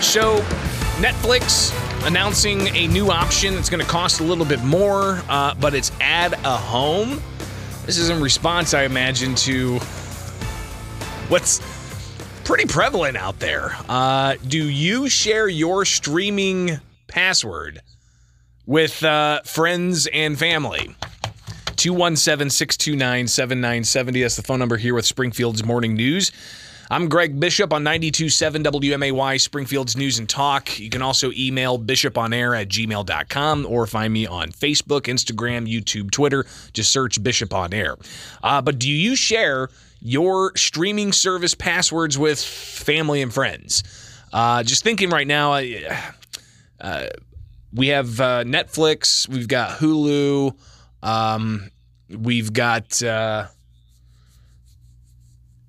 So, Netflix announcing a new option that's going to cost a little bit more, uh, but it's add a home. This is in response, I imagine, to what's pretty prevalent out there. Uh, do you share your streaming password with uh, friends and family? 217 629 7970. That's the phone number here with Springfield's Morning News. I'm Greg Bishop on 92.7 WMAY, Springfield's News and Talk. You can also email bishoponair at gmail.com or find me on Facebook, Instagram, YouTube, Twitter. Just search Bishop on Air. Uh, but do you share your streaming service passwords with family and friends? Uh, just thinking right now, uh, we have uh, Netflix, we've got Hulu, um, we've got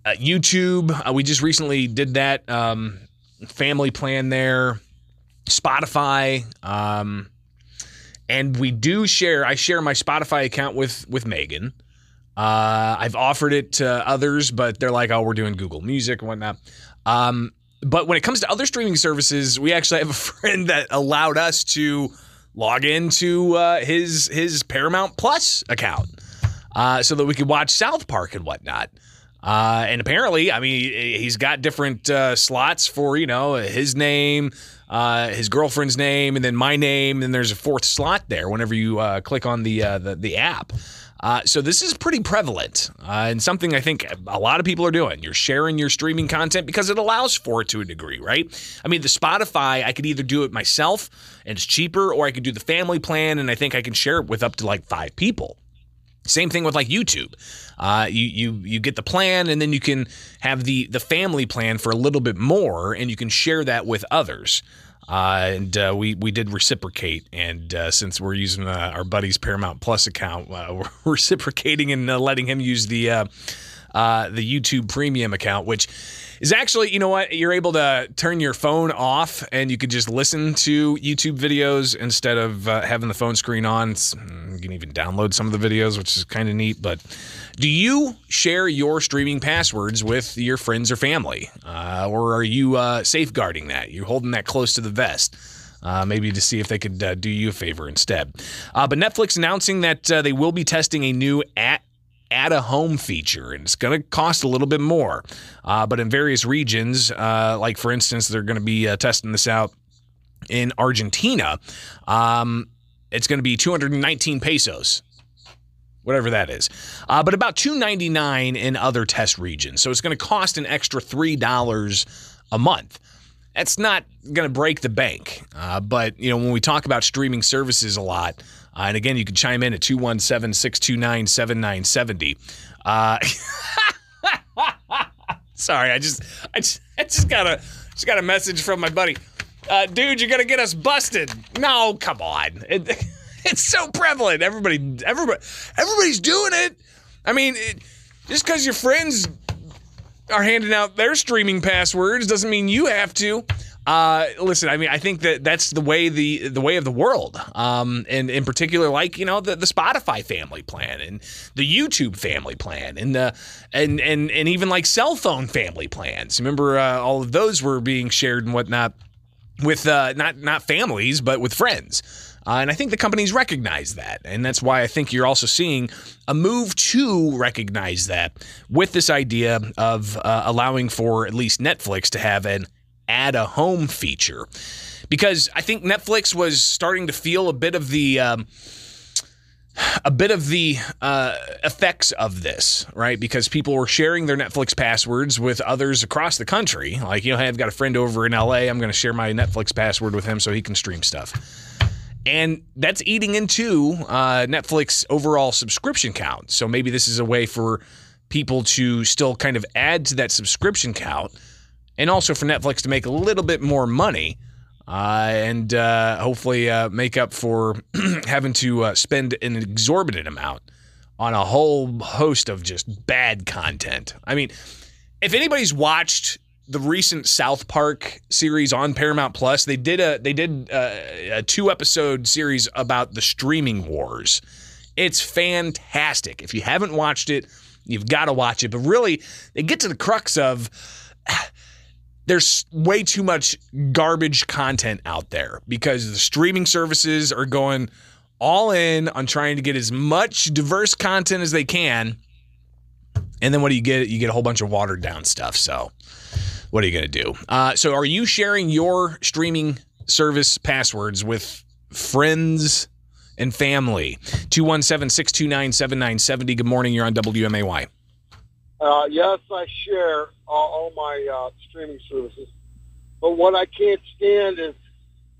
uh, YouTube. Uh, we just recently did that um, family plan there. Spotify, um, and we do share. I share my Spotify account with with Megan. Uh, I've offered it to others, but they're like, "Oh, we're doing Google Music and whatnot." Um, but when it comes to other streaming services, we actually have a friend that allowed us to log into uh, his his Paramount Plus account uh, so that we could watch South Park and whatnot. Uh, and apparently, I mean, he's got different uh, slots for you know his name, uh, his girlfriend's name, and then my name. And there's a fourth slot there whenever you uh, click on the uh, the, the app. Uh, so this is pretty prevalent and something I think a lot of people are doing. You're sharing your streaming content because it allows for it to a degree, right? I mean, the Spotify, I could either do it myself and it's cheaper, or I could do the family plan, and I think I can share it with up to like five people. Same thing with like YouTube. Uh, you you you get the plan, and then you can have the the family plan for a little bit more, and you can share that with others. Uh, and uh, we we did reciprocate, and uh, since we're using uh, our buddy's Paramount Plus account, uh, we're reciprocating and letting him use the the YouTube Premium account, which is actually, you know what? You're able to turn your phone off and you could just listen to YouTube videos instead of uh, having the phone screen on. It's, mm, you can even download some of the videos, which is kind of neat. But do you share your streaming passwords with your friends or family? Uh, or are you uh, safeguarding that? You're holding that close to the vest? Uh, maybe to see if they could uh, do you a favor instead. Uh, but Netflix announcing that uh, they will be testing a new at add a home feature, and it's going to cost a little bit more. Uh, but in various regions, uh, like for instance, they're going to be uh, testing this out in Argentina. Um, it's going to be 219 pesos. Whatever that is, uh, but about 2.99 in other test regions. So it's going to cost an extra three dollars a month that's not going to break the bank. Uh, but, you know, when we talk about streaming services a lot, uh, and again, you can chime in at 217 629 7970. Uh, sorry, I just, I just, I just got a, just got a message from my buddy. Uh, dude, you're gonna get us busted. No, come on. It, it's so prevalent. Everybody, everybody, everybody's doing it. I mean, it, just because your friends are handing out their streaming passwords doesn't mean you have to. Uh, listen, I mean, I think that that's the way the the way of the world, um, and in particular, like you know, the, the Spotify family plan and the YouTube family plan, and the and and and even like cell phone family plans. Remember, uh, all of those were being shared and whatnot with uh, not not families, but with friends. Uh, and I think the companies recognize that. And that's why I think you're also seeing a move to recognize that with this idea of uh, allowing for at least Netflix to have an add a home feature. Because I think Netflix was starting to feel a bit of the. Um, a bit of the uh, effects of this, right? Because people were sharing their Netflix passwords with others across the country. Like, you know, hey, I've got a friend over in LA. I'm going to share my Netflix password with him so he can stream stuff and that's eating into uh, Netflix overall subscription count. So maybe this is a way for people to still kind of add to that subscription count, and also for Netflix to make a little bit more money. Uh, and uh, hopefully uh, make up for having to uh, spend an exorbitant amount on a whole host of just bad content. I mean, if anybody's watched the recent South Park series on Paramount Plus. They did a they did uh, a, a two episode series about the streaming wars. It's fantastic. If you haven't watched it, you've got to watch it. But really, they get to the crux of there's way too much garbage content out there because the streaming services are going all in on trying to get as much diverse content as they can. And then what do you get? You get a whole bunch of watered down stuff. So, what are you going to do? Uh, so, are you sharing your streaming service passwords with friends and family? 217 629 7970. Good morning. You're on WMAY. Uh, yes, I share all, all my uh, streaming services. But what I can't stand is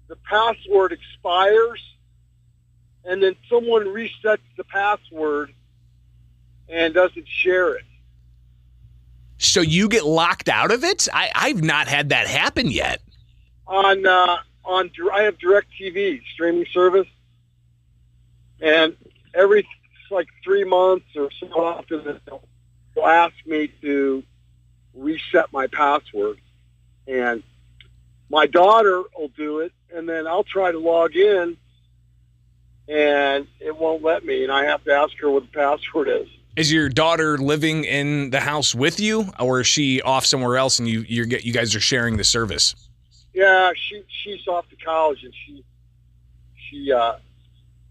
the password expires and then someone resets the password and doesn't share it. So you get locked out of it? I, I've not had that happen yet. On uh, on I have DirecTV streaming service, and every like three months or so often they'll ask me to reset my password, and my daughter will do it, and then I'll try to log in, and it won't let me, and I have to ask her what the password is. Is your daughter living in the house with you, or is she off somewhere else and you you you guys are sharing the service? Yeah, she she's off to college and she she uh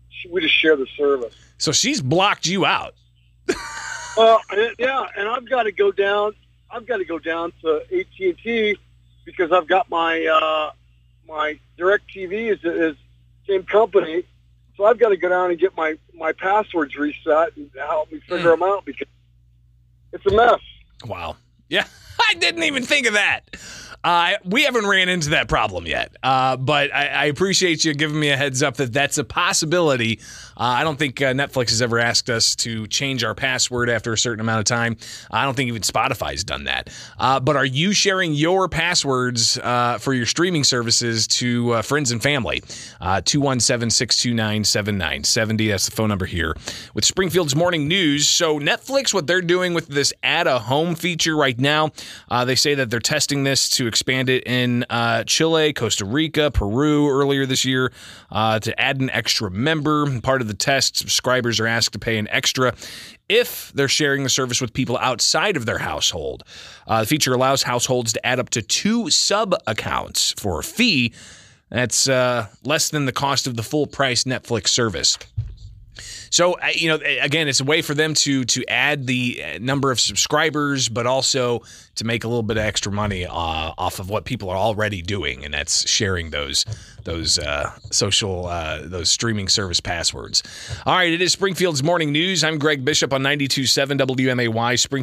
she, we just share the service. So she's blocked you out. well, yeah, and I've got to go down. I've got to go down to AT and T because I've got my uh my DirecTV is is same company so I've got to go down and get my, my passwords reset and help me figure mm. them out because it's a mess. Wow. Yeah, I didn't even think of that. Uh, we haven't ran into that problem yet, uh, but I, I, appreciate you giving me a heads up that that's a possibility. Uh, I don't think uh, Netflix has ever asked us to change our password after a certain amount of time. I don't think even Spotify's done that. Uh, but are you sharing your passwords uh, for your streaming services to friends and family? 217 629 7970. That's the phone number here with Springfield's Morning News. So, Netflix, what they're doing with this add a home feature right now, they say that they're testing this to expand it in uh, Chile, Costa Rica, Peru earlier this year uh, to add an extra member. Part of the test, subscribers are asked to pay an extra if they're sharing the service with people outside of their household. Uh, the feature allows households to add up to two sub accounts for a fee that's uh, less than the cost of the full price Netflix service. So you know, again, it's a way for them to to add the uh, number of subscribers, but also to make a little bit of extra money uh, off of what people are already doing, and that's sharing those those uh, social uh, those streaming service passwords. All right, it is Springfield's morning news. I'm Greg Bishop on 92.7 WMAY Springfield.